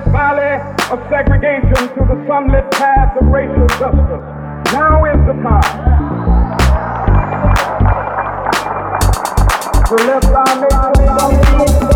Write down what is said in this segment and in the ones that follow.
valley of segregation to the sunlit path of racial justice. Now is the time to lift our nation.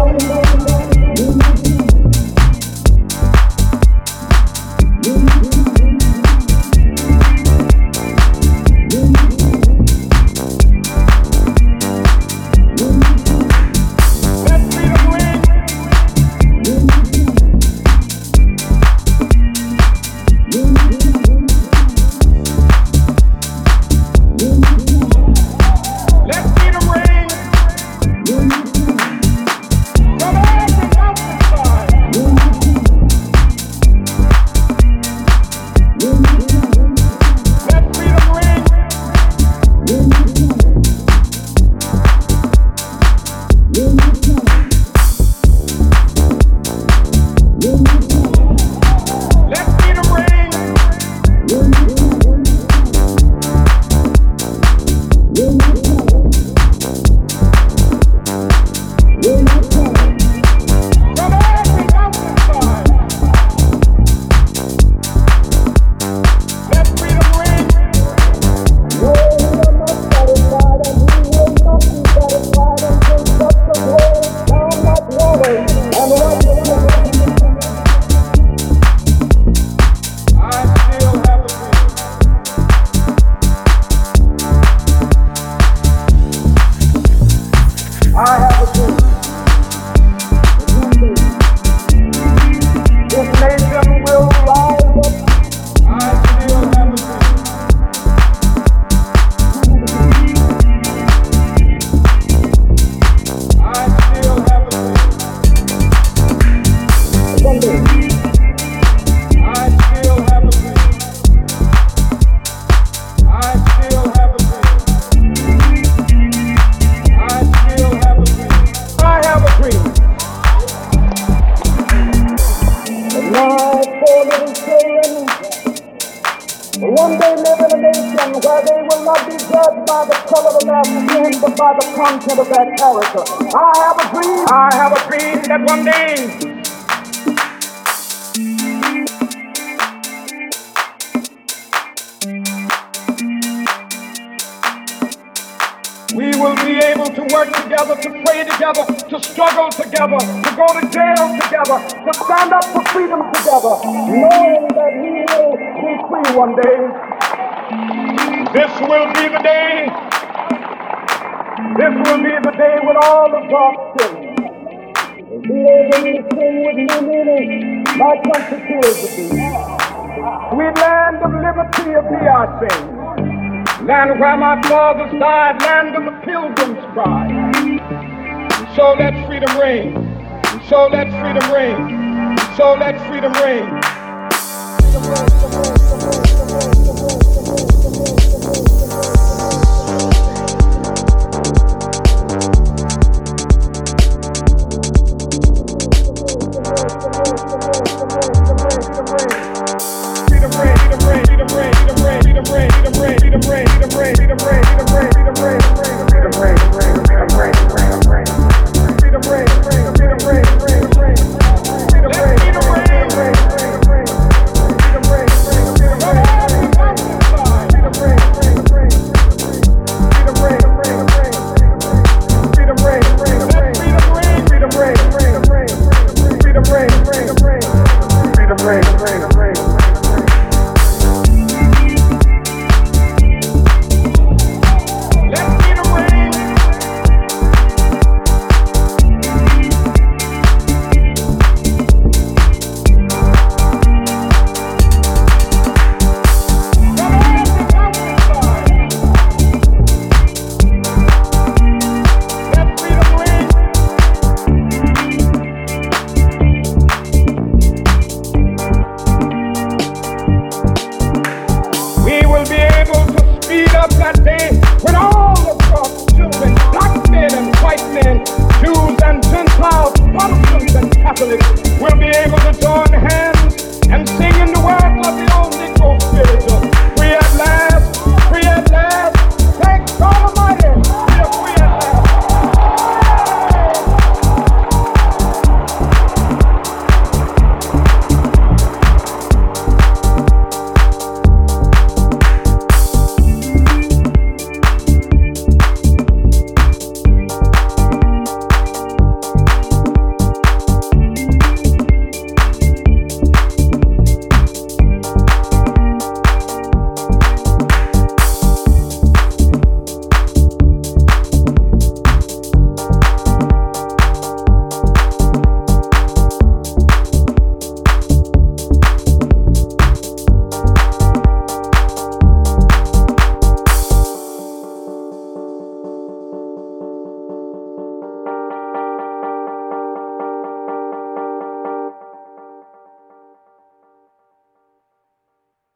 not be judged by the color of their skin, but by the content of their character. I have a dream. I have a dream that one day. We will be able to work together, to pray together, to struggle together, to go to jail together, to stand up for freedom together, knowing that we will be free one day. This will be the day. This will be the day when all the dark children will be able to sing with new meaning, my country be. Sweet land of liberty of thee I sing. Land where my fathers died, land of the pilgrims cry. And so let freedom reign. And so let freedom reign. And so let freedom reign. friend.